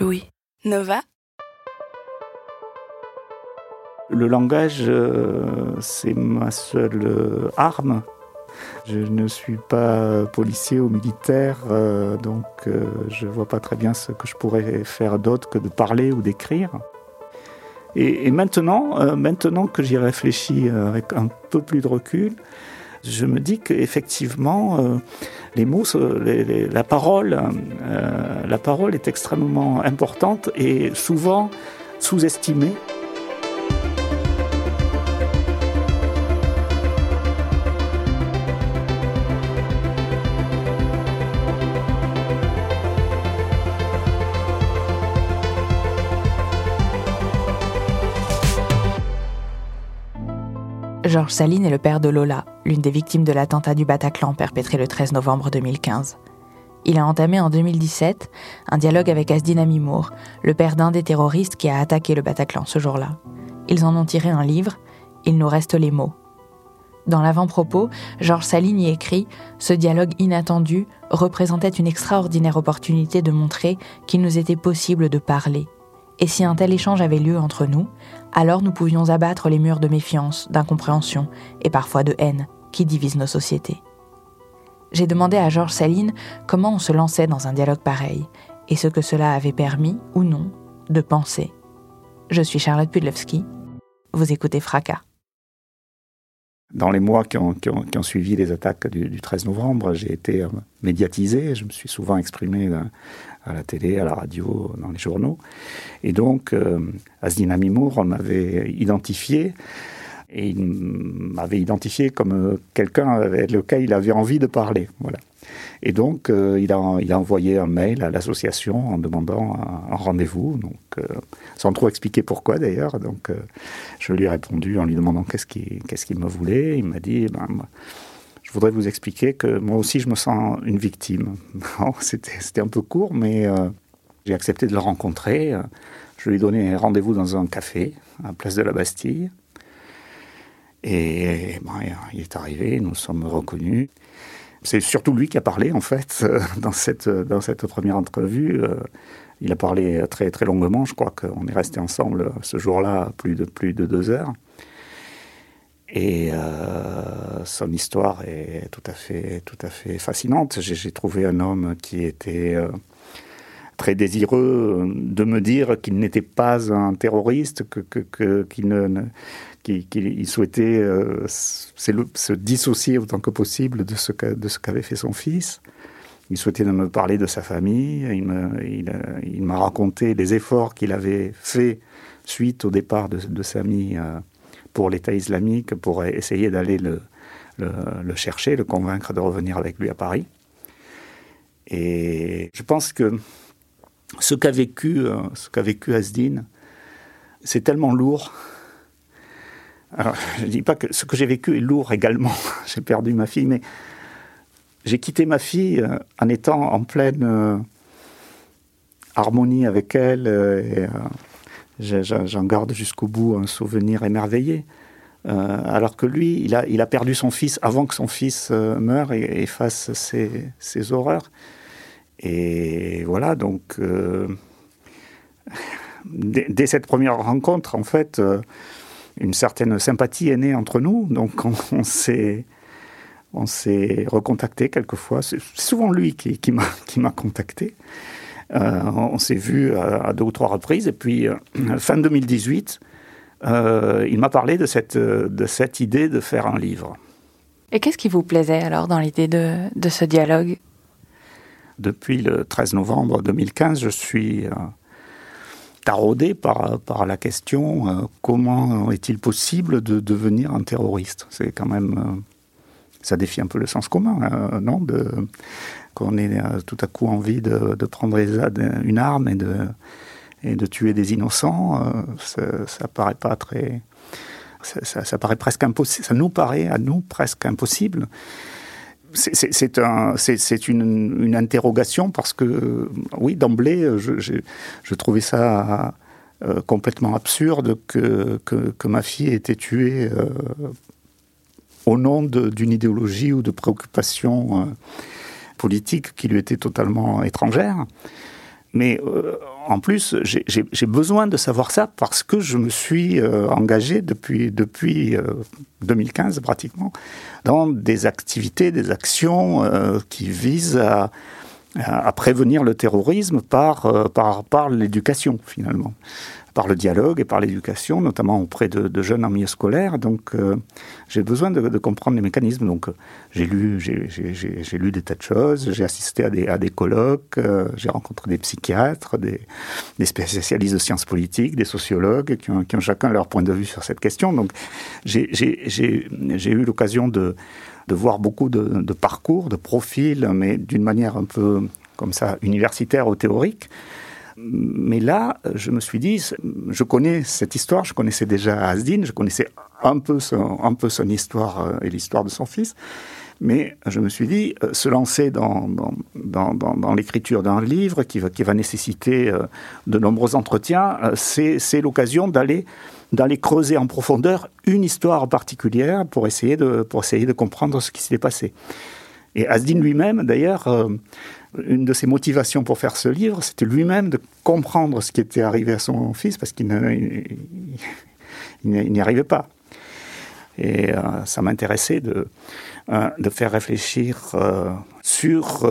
Louis. Nova Le langage, euh, c'est ma seule euh, arme. Je ne suis pas policier ou militaire, euh, donc je ne vois pas très bien ce que je pourrais faire d'autre que de parler ou d'écrire. Et, maintenant, maintenant que j'y réfléchis avec un peu plus de recul, je me dis qu'effectivement, les mots, la parole, la parole est extrêmement importante et souvent sous-estimée. Georges Saline est le père de Lola, l'une des victimes de l'attentat du Bataclan perpétré le 13 novembre 2015. Il a entamé en 2017 un dialogue avec Asdin Amimour, le père d'un des terroristes qui a attaqué le Bataclan ce jour-là. Ils en ont tiré un livre, Il nous reste les mots. Dans l'avant-propos, Georges Saline y écrit Ce dialogue inattendu représentait une extraordinaire opportunité de montrer qu'il nous était possible de parler. Et si un tel échange avait lieu entre nous, alors nous pouvions abattre les murs de méfiance, d'incompréhension et parfois de haine qui divisent nos sociétés. J'ai demandé à Georges Saline comment on se lançait dans un dialogue pareil et ce que cela avait permis, ou non, de penser. Je suis Charlotte Pudlewski. Vous écoutez Fracas. Dans les mois qui ont, suivi les attaques du, 13 novembre, j'ai été euh, médiatisé. Je me suis souvent exprimé euh, à la télé, à la radio, dans les journaux. Et donc, euh, Asdin m'avait identifié. Et il m'avait identifié comme euh, quelqu'un avec lequel il avait envie de parler. Voilà. Et donc, euh, il, a, envoyé un mail à l'association en demandant un, rendez-vous, euh, sans trop expliquer pourquoi d'ailleurs. Donc, je lui ai répondu en lui demandant qu'est-ce qu'il qu'est-ce me voulait. Il m'a dit ben, voudrais vous expliquer que moi aussi, je me sens une victime. C'était un peu court, mais j'ai accepté de le rencontrer. Je lui ai donné rendez-vous dans un café à Place de la Bastille. Et il est arrivé, nous sommes reconnus. C'est surtout lui qui a parlé, en fait, dans cette, première entrevue. Euh, il a parlé très, longuement. Je crois qu'on est resté ensemble ce jour-là plus de deux heures. Et euh, son histoire est tout à fait, tout à fait fascinante. J'ai trouvé un homme qui était euh, très désireux de me dire qu'il n'était pas un terroriste, qu'il que, qu'il souhaitait euh, se dissocier autant que possible de ce qu'avait fait son fils. Il souhaitait me parler de sa famille. Il m'a raconté les efforts qu'il avait faits suite au départ de, Sami euh, pour l'État islamique, pour essayer d'aller le, le, chercher, le convaincre de revenir avec lui à Paris. Et je pense que ce qu'a vécu, euh, ce qu'a vécu Asdin, c'est tellement lourd alors, je ne dis pas que ce que j'ai vécu est lourd également. j'ai perdu ma fille, mais j'ai quitté ma fille euh, en étant en pleine euh, harmonie avec elle. J'en garde jusqu'au bout un souvenir émerveillé. alors que lui, il a, perdu son fils avant que son fils meure et, fasse ses, horreurs. Et voilà, donc, dès, cette première rencontre, en fait, une certaine sympathie est née entre nous, donc on, s'est on recontacté quelquefois. C'est souvent lui qui m'a contacté. Euh, on s'est vu à, deux ou trois reprises. Et puis, euh, fin 2018, euh, il m'a parlé de cette, de cette idée de faire un livre. Et qu'est-ce qui vous plaisait alors dans l'idée de, de, ce dialogue? Depuis le 13 novembre 2015, je suis taraudé par, par la question euh, comment est-il possible de devenir un terroriste? C'est quand même, euh, ça défie un peu le sens commun, non de, Qu'on ait tout à coup envie de, prendre une arme et de, tuer des innocents, ça, ça paraît pas très. Ça, paraît presque impossible. Ça nous paraît à nous presque impossible c'est un, une, interrogation parce que, oui, d'emblée, je, trouvais ça euh, complètement absurde que, ma fille ait été tuée euh, au nom d'une idéologie ou de préoccupation euh, politique qui lui était totalement étrangère. Mais en plus, j'ai besoin de savoir ça parce que je me suis euh, engagé depuis, depuis 2015 euh, pratiquement dans des activités, des actions euh, qui visent à, à, prévenir le terrorisme par, par, par l'éducation finalement par le dialogue et par l'éducation, notamment auprès de, jeunes en milieu scolaire. Donc, euh, j'ai besoin de, comprendre les mécanismes. Donc, j'ai lu, j'ai lu des tas de choses, j'ai assisté à des, à des colloques, euh, j'ai rencontré des psychiatres, des, des, spécialistes de sciences politiques, des sociologues qui ont, qui ont, chacun leur point de vue sur cette question. Donc, j'ai eu l'occasion de, de voir beaucoup de, de parcours, de profils, mais d'une manière un peu comme ça, universitaire ou théorique. Mais là, je me suis dit, je connais cette histoire, je connaissais déjà Asdin, je connaissais un peu son, histoire euh, et l'histoire de son fils. Mais je me suis dit, euh, se lancer dans, l'écriture d'un livre qui va, nécessiter euh, de nombreux entretiens, c'est l'occasion d'aller d'aller creuser en profondeur une histoire particulière pour essayer de, pour essayer de comprendre ce qui s'est passé. Et Asdin lui-même, d'ailleurs, une de ses motivations pour faire ce livre, c'était lui-même de comprendre ce qui était arrivé à son fils parce qu'il n'y arrivait pas. Et euh, ça m'intéressait de, euh, faire réfléchir euh, sur,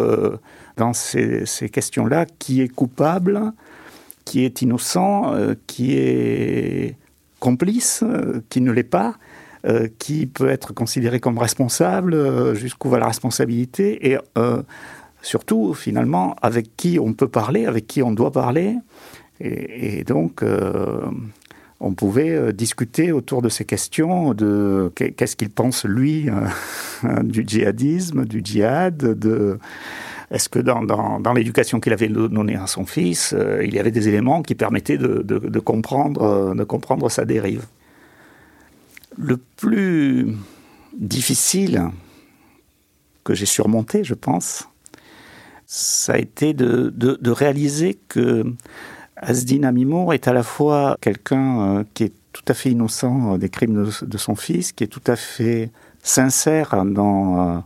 dans ces, ces questions-là, qui est coupable, qui est innocent, qui est complice, qui ne l'est pas, qui peut être considéré comme responsable, jusqu'où va la responsabilité, et surtout finalement avec qui on peut parler, avec qui on doit parler. Et, donc, euh, on pouvait euh, discuter autour de ces questions de qu'est-ce qu'il pense lui euh, du djihadisme, du djihad, est-ce que dans, l'éducation qu'il avait donnée à son fils, il y avait des éléments qui permettaient comprendre, de comprendre sa dérive. Le plus difficile que j'ai surmonté, je pense, ça a été de, réaliser que Asdin Amimour est à la fois quelqu'un euh, qui est tout à fait innocent des crimes de, son fils, qui est tout à fait sincère dans,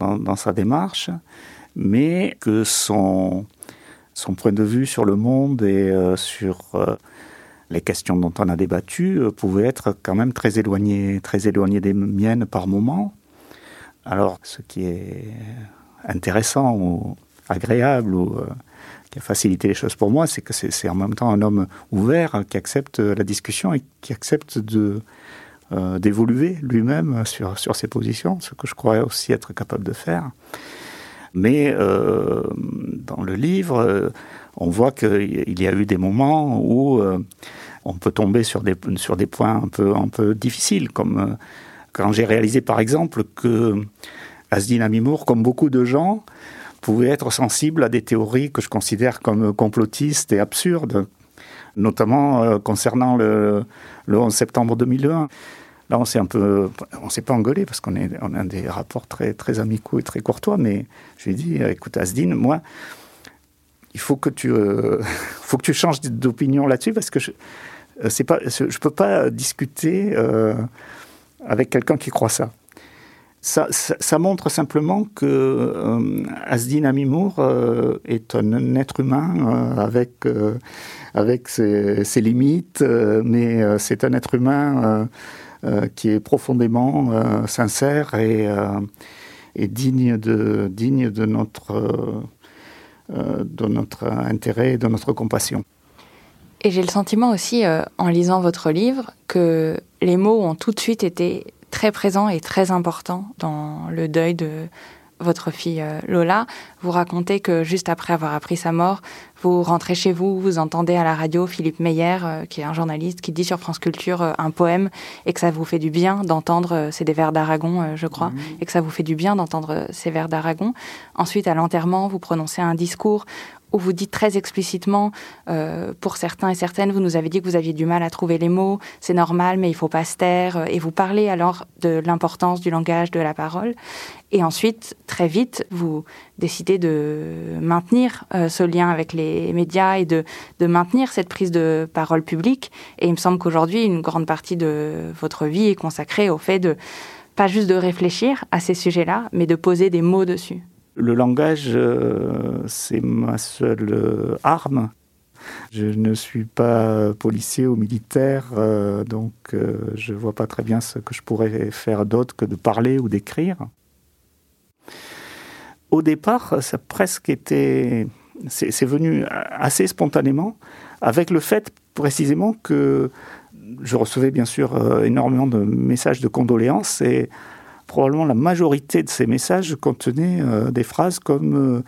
euh, sa démarche, mais que son, point de vue sur le monde et euh, sur les questions dont on a débattu pouvait être quand même très éloigné, très éloigné des miennes par moments. Alors, ce qui est intéressant ou agréable ou euh, qui a facilité les choses pour moi, c'est que c'est en même temps un homme ouvert qui accepte la discussion et qui accepte de euh, d'évoluer lui-même sur, sur ses positions, ce que je crois aussi être capable de faire. Mais euh, dans le livre, on voit qu'il y a eu des moments où on peut tomber sur des, sur des points un peu, un peu difficiles, comme quand j'ai réalisé par exemple que Asdin Amimour, comme beaucoup de gens, pouvait être sensible à des théories que je considère comme complotistes et absurdes, notamment euh, concernant le, 11 septembre 2001. Là, on s'est un peu, on s'est pas engueulé parce qu'on on a des rapports très, très amicaux et très courtois, mais je lui ai dit, écoute, Asdin, moi, il faut que tu, euh, faut que tu changes d'opinion là-dessus parce que je, euh, c'est peux pas discuter avec quelqu'un qui croit ça ça, montre simplement que euh, Asdin Amimour euh, est un être humain euh, avec, euh, avec ses, limites, mais c'est un être humain qui est profondément sincère et, digne, de notre intérêt et de notre compassion. Et j'ai le sentiment aussi, en lisant votre livre, que les mots ont tout de suite été très présent et très important dans le deuil de, votre fille euh, Lola, vous racontez que juste après avoir appris sa mort, vous rentrez chez vous, vous entendez à la radio Philippe Meyer, euh, qui est un journaliste, qui dit sur France Culture euh, un poème et que ça vous fait du bien d'entendre, c'est des vers d'Aragon, je crois, et que ça vous fait du bien d'entendre ces vers d'Aragon. Ensuite, à l'enterrement, vous prononcez un discours où vous dites très explicitement, euh, pour certains et certaines, vous nous avez dit que vous aviez du mal à trouver les mots, c'est normal, mais il faut pas se taire, euh, et vous parlez alors de l'importance du langage, de la parole. Et ensuite, très vite, vous décidez de maintenir euh, ce lien avec les médias et de, maintenir cette prise de parole publique. Et il me semble qu'aujourd'hui, une grande partie de votre vie est consacrée au fait de pas juste de réfléchir à ces sujets-là, mais de poser des mots dessus. Le langage, euh, c'est ma seule euh, arme. Je ne suis pas policier ou militaire, donc je ne vois pas très bien ce que je pourrais faire d'autre que de parler ou d'écrire. Au départ, ça presque été, c'est venu assez spontanément, avec le fait précisément que je recevais bien sûr énormément de messages de condoléances et probablement la majorité de ces messages contenaient euh, des phrases comme euh,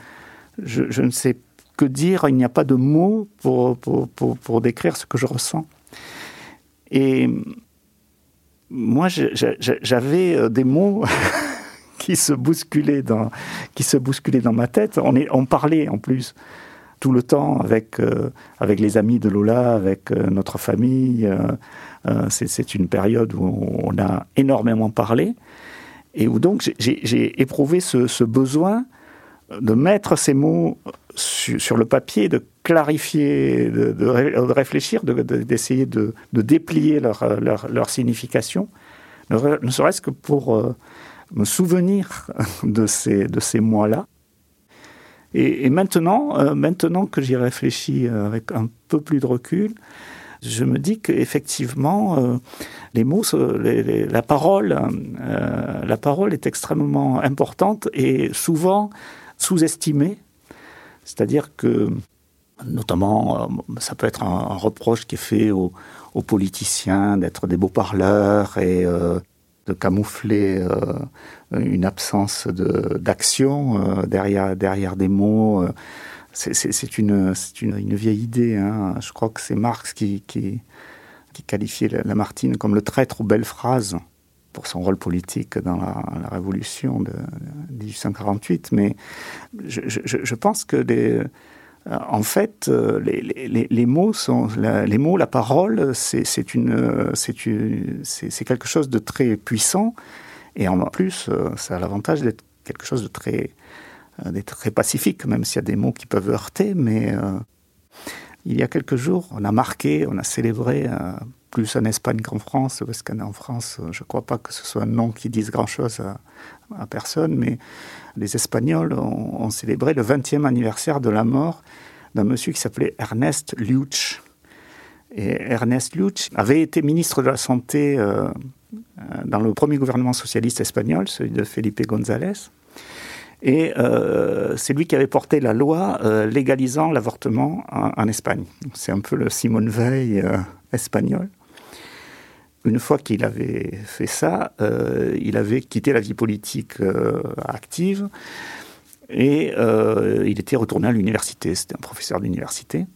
je, ne sais que dire, il n'y a pas de mots pour, pour, décrire ce que je ressens. Et moi, j'avais euh, des mots qui se bousculaient dans, qui se bousculaient dans ma tête. On, est, on parlait en plus tout le temps avec, avec les amis de Lola, avec notre famille. c'est une période où on a énormément parlé et où donc j'ai éprouvé ce, besoin de mettre ces mots sur, le papier, de clarifier, de, réfléchir, d'essayer de, déplier leur, leur, signification, ne serait-ce que pour euh, me souvenir de ces, de ces mois-là. Et, maintenant, euh, maintenant que j'y réfléchis avec un peu plus de recul, je me dis qu'effectivement, euh, les mots, la parole, euh, la parole est extrêmement importante et souvent sous-estimée. C'est-à-dire que, notamment, euh, ça peut être un, reproche qui est fait aux, politiciens d'être des beaux parleurs et de camoufler une absence d'action derrière, derrière des mots c'est une, une, une, vieille idée. Hein. Je crois que c'est Marx qui, qui, qui qualifiait Lamartine comme le traître aux belles phrases pour son rôle politique dans la, Révolution de 1848. Mais je, je, pense que les, euh, en fait, euh, les, mots sont, les mots, la parole, c'est c'est quelque chose de très puissant. Et en plus, euh, ça a l'avantage d'être quelque chose de très euh, d'être très pacifique, même s'il y a des mots qui peuvent heurter. Mais euh, il y a quelques jours, on a marqué, on a célébré euh, plus en Espagne qu'en France, parce qu'en France, je ne crois pas que ce soit un nom qui dise grand-chose à, personne, mais les Espagnols ont, célébré le 20e anniversaire de la mort d'un monsieur qui s'appelait Ernest Luch. Et Ernest Luch avait été ministre de la Santé dans le premier gouvernement socialiste espagnol, celui de Felipe González. Et euh, c'est lui qui avait porté la loi euh, légalisant l'avortement en, Espagne. C'est un peu le Simone Veil euh, espagnol. Une fois qu'il avait fait ça, il avait quitté la vie politique active et il était retourné à l'université. C'était un professeur d'université.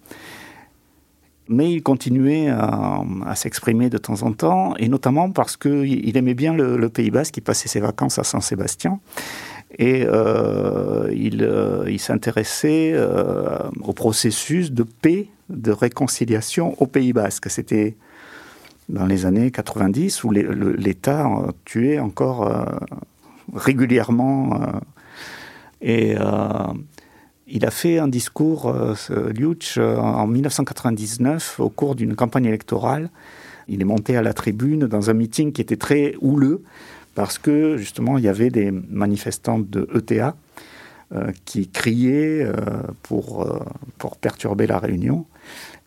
Mais il continuait à, s'exprimer de temps en temps, et notamment parce qu'il aimait bien le, Pays Basque, il passait ses vacances à Saint-Sébastien. Et euh, il, euh, il s'intéressait euh, au processus de paix, de réconciliation au Pays Basque. C'était dans les années 90 où l'État tuait encore régulièrement. et il a fait un discours, Liuch, en 1999, au cours d'une campagne électorale. Il est monté à la tribune dans un meeting qui était très houleux parce que justement il y avait des manifestants de ETA euh, qui criaient euh, pour, euh, pour perturber la réunion.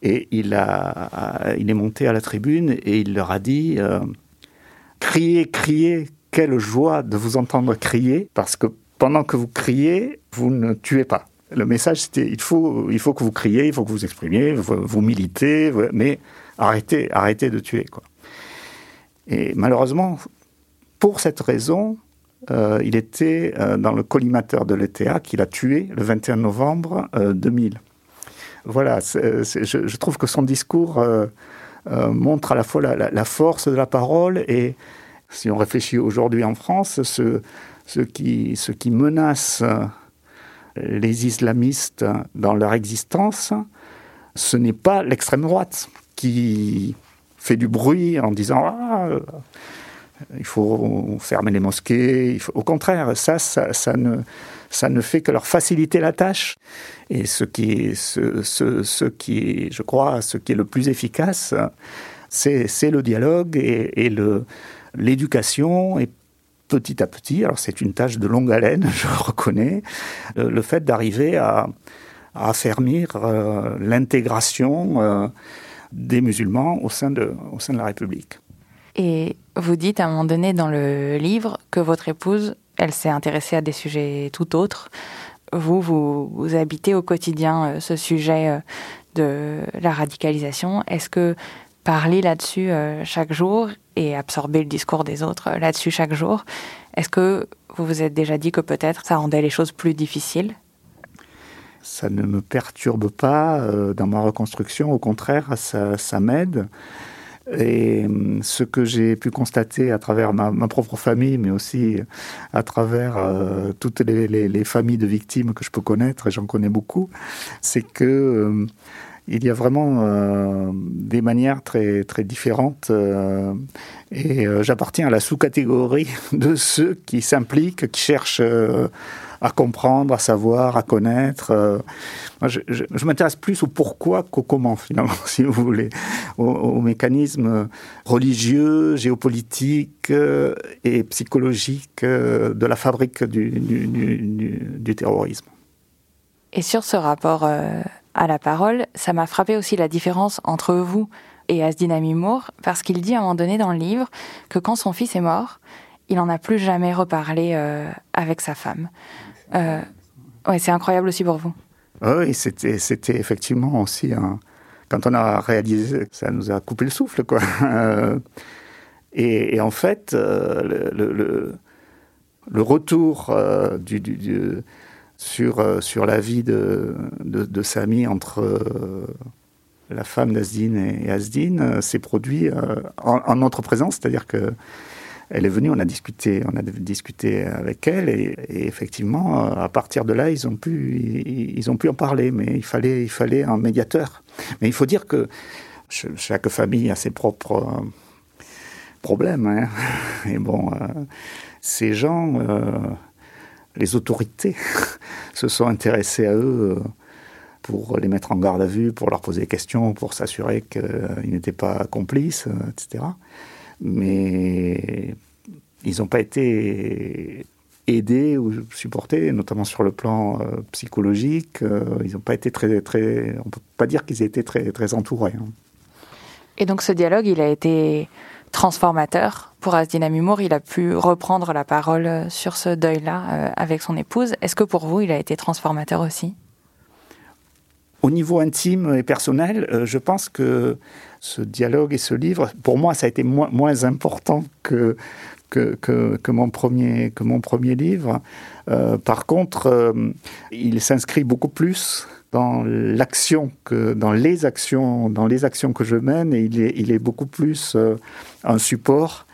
Et il, a, il est monté à la tribune et il leur a dit Criez, criez, quelle joie de vous entendre crier, parce que pendant que vous criez, vous ne tuez pas. Le message, c'était il faut, il faut que vous criez, il faut que vous exprimiez, vous, militez, mais arrêtez, arrêtez de tuer. Quoi. Et malheureusement, pour cette raison, il était dans le collimateur de l'ETA qu'il a tué le 21 novembre 2000. Voilà, je, trouve que son discours montre à la fois la, force de la parole et, si on réfléchit aujourd'hui en France, ce, qui, ce menace les islamistes dans leur existence, ce n'est pas l'extrême droite qui fait du bruit en disant ah, il faut fermer les mosquées. Au contraire, ça, ça, ne, ça ne fait que leur faciliter la tâche. Et ce qui je crois, ce qui est le plus efficace, c'est le dialogue et, l'éducation et petit à petit, alors c'est une tâche de longue haleine, je reconnais, euh, le fait d'arriver à, affermir euh, l'intégration euh, des musulmans au sein de la République. Et vous dites à un moment donné dans le livre que votre épouse, elle s'est intéressée à des sujets tout autres. Vous, vous, habitez au quotidien ce sujet de la radicalisation. Est-ce que parler là-dessus chaque jour et absorber le discours des autres là-dessus chaque jour. Est-ce que vous vous êtes déjà dit que peut-être ça rendait les choses plus difficiles? Ça ne me perturbe pas euh, dans ma reconstruction, au contraire, ça, m'aide. Et hum, ce que j'ai pu constater à travers ma, propre famille, mais aussi à travers euh, toutes les, familles de victimes que je peux connaître, et j'en connais beaucoup, c'est que hum, il y a vraiment euh, des manières très, très différentes. Euh, et euh, j'appartiens à la sous-catégorie de ceux qui s'impliquent, qui cherchent à comprendre, à savoir, à connaître. Moi, je, m'intéresse plus au pourquoi qu'au comment, finalement, si vous voulez, aux, mécanismes religieux, géopolitiques et psychologiques de la fabrique du, terrorisme. Et sur ce rapport à la parole, ça m'a frappé aussi la différence entre vous et Asdin Amimour, parce qu'il dit à un moment donné dans le livre que quand son fils est mort, il n'en a plus jamais reparlé euh, avec sa femme. Euh, ouais, c'est incroyable aussi pour vous. Ah oui, c'était, c'était effectivement aussi un... Quand on a réalisé, ça nous a coupé le souffle, quoi. et, en fait, euh, le, retour sur, euh, sur la vie de, de, Samy entre euh, la femme d'Asdine et euh, s'est produit en, notre présence, c'est-à-dire que elle est venue, on a discuté, on a discuté avec elle et, effectivement, à partir de là, ils ont pu, ils, ont pu en parler, mais il fallait, il fallait un médiateur. Mais il faut dire que chaque famille a ses propres problèmes. Hein. Et bon, ces gens les autorités se sont intéressées à eux euh, pour les mettre en garde à vue, pour leur poser des questions, pour s'assurer qu'ils n'étaient pas complices, euh, etc. Mais ils n'ont pas été aidés ou supportés, notamment sur le plan euh, psychologique. ils n'ont pas été très, très. On peut pas dire qu'ils aient été très, très entourés. Hein. Et donc ce dialogue, il a été transformateur pour Asdin Amimour. Il a pu reprendre la parole sur ce deuil-là euh, avec son épouse. Est-ce que pour vous, il a été transformateur aussi? Au niveau intime et personnel, euh, je pense que ce dialogue et ce livre, pour moi, ça a été moins, important que, que, mon, premier, que mon premier livre. Euh, par contre, il s'inscrit beaucoup plus dans l'action que dans les actions dans les actions que je mène et il est, beaucoup plus euh, un support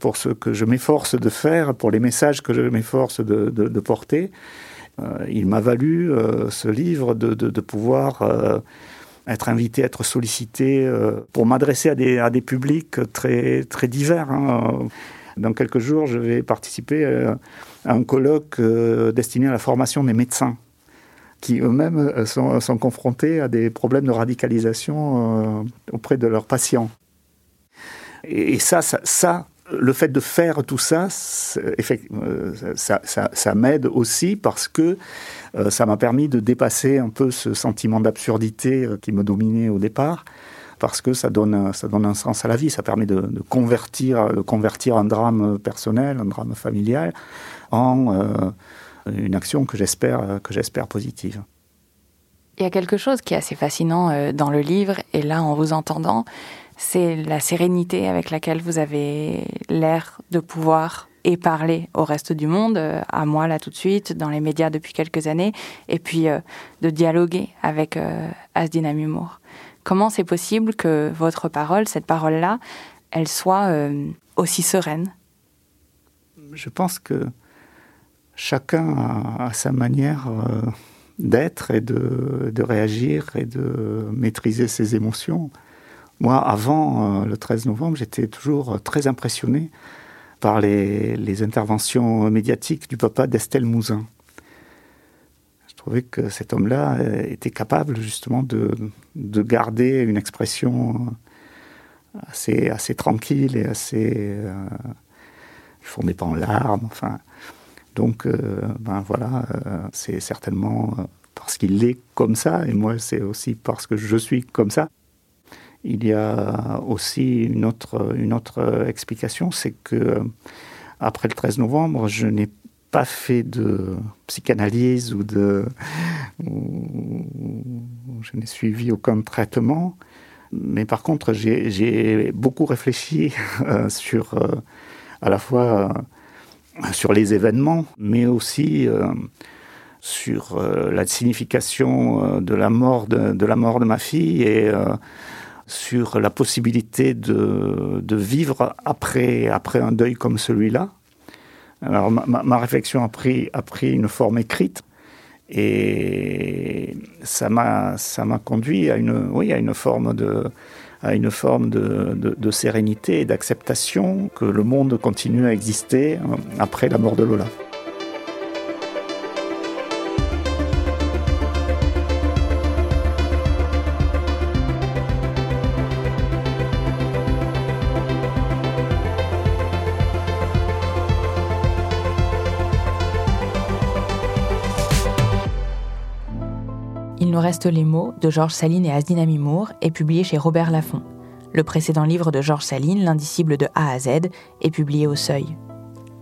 pour ce que je m'efforce de faire pour les messages que je m'efforce de, porter euh, il m'a valu euh, ce livre de, pouvoir être invité, être sollicité pour m'adresser à des, publics très, très divers. Hein. Dans quelques jours, je vais participer à un colloque destiné à la formation des médecins qui eux-mêmes euh, sont, confrontés à des problèmes de radicalisation euh, auprès de leurs patients. Et, ça, ça, le fait de faire tout ça, euh, ça, m'aide aussi parce que ça m'a permis de dépasser un peu ce sentiment d'absurdité qui me dominait au départ, parce que ça donne, ça donne un sens à la vie, ça permet de, convertir, de convertir un drame personnel, un drame familial, en une action que j'espère positive. Il y a quelque chose qui est assez fascinant euh, dans le livre et là en vous entendant, c'est la sérénité avec laquelle vous avez l'air de pouvoir et parler au reste du monde, à moi là tout de suite, dans les médias depuis quelques années, et puis de dialoguer avec Asdin Amumour. Comment c'est possible que votre parole, cette parole-là, elle soit aussi sereine? Je pense que chacun a, sa manière euh, d'être et de, réagir et de maîtriser ses émotions. Moi, avant euh, le 13 novembre, j'étais toujours très impressionné par les, interventions médiatiques du papa d'Estelle Mouzin. Je trouvais que cet homme-là était capable justement de, garder une expression assez, assez tranquille et assez... Euh, il ne fondait pas en larmes, enfin... Donc, euh, ben voilà, euh, c'est certainement euh, parce qu'il est comme ça, et moi c'est aussi parce que je suis comme ça. Il y a aussi une autre, une autre explication, c'est que après le 13 novembre, je n'ai pas fait de psychanalyse ou de. je n'ai suivi aucun traitement. Mais par contre, j'ai beaucoup réfléchi sur à la fois sur les événements, mais aussi euh, sur euh, la signification euh, de la mort de, la mort de ma fille et sur la possibilité de, de, vivre après, après un deuil comme celui-là. Alors ma, réflexion a pris, a pris une forme écrite et ça m'a conduit à une, oui, à une forme de, à une forme de, sérénité et d'acceptation que le monde continue à exister euh, après la mort de Lola. Reste les mots de Georges Saline et Asdin Amimour est publié chez Robert Laffont. Le précédent livre de Georges Saline, L'indicible de A à Z, est publié au Seuil.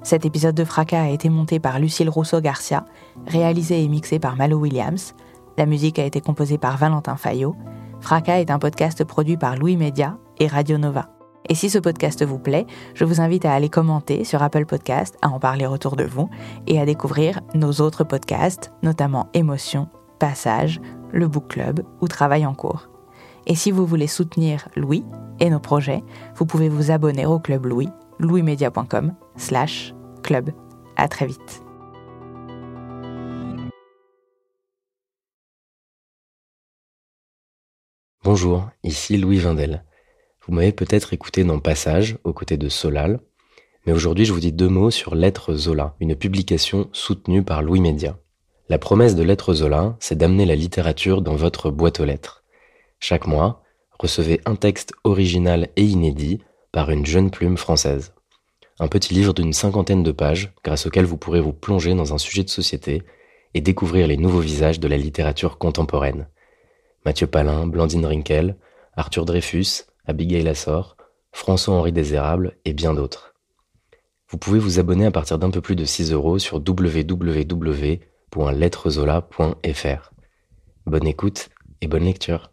Cet épisode de Fracas a été monté par Lucille Rousseau-Garcia, réalisé et mixé par Malo Williams. La musique a été composée par Valentin Fayot. Fracas est un podcast produit par Louis Média et Radio Nova. Et si ce podcast vous plaît, je vous invite à aller commenter sur Apple Podcast, à en parler autour de vous et à découvrir nos autres podcasts, notamment Émotion, Passage, le book club ou travail en cours. Et si vous voulez soutenir Louis et nos projets, vous pouvez vous abonner au club Louis, louismedia.com slash club. À très vite. Bonjour, ici Louis Vindel. Vous m'avez peut-être écouté dans Passage, aux côtés de Solal, mais aujourd'hui je vous dis deux mots sur Lettres Zola, une publication soutenue par Louis Média. La promesse de Lettres Zola, c'est d'amener la littérature dans votre boîte aux lettres. Chaque mois, recevez un texte original et inédit par une jeune plume française. Un petit livre d'une cinquantaine de pages grâce auquel vous pourrez vous plonger dans un sujet de société et découvrir les nouveaux visages de la littérature contemporaine. Mathieu Palin, Blandine Rinkel, Arthur Dreyfus, Abigail Assor, François-Henri Désérable et bien d'autres. Vous pouvez vous abonner à partir d'un peu plus de 6 euros sur www Bonne écoute et bonne lecture.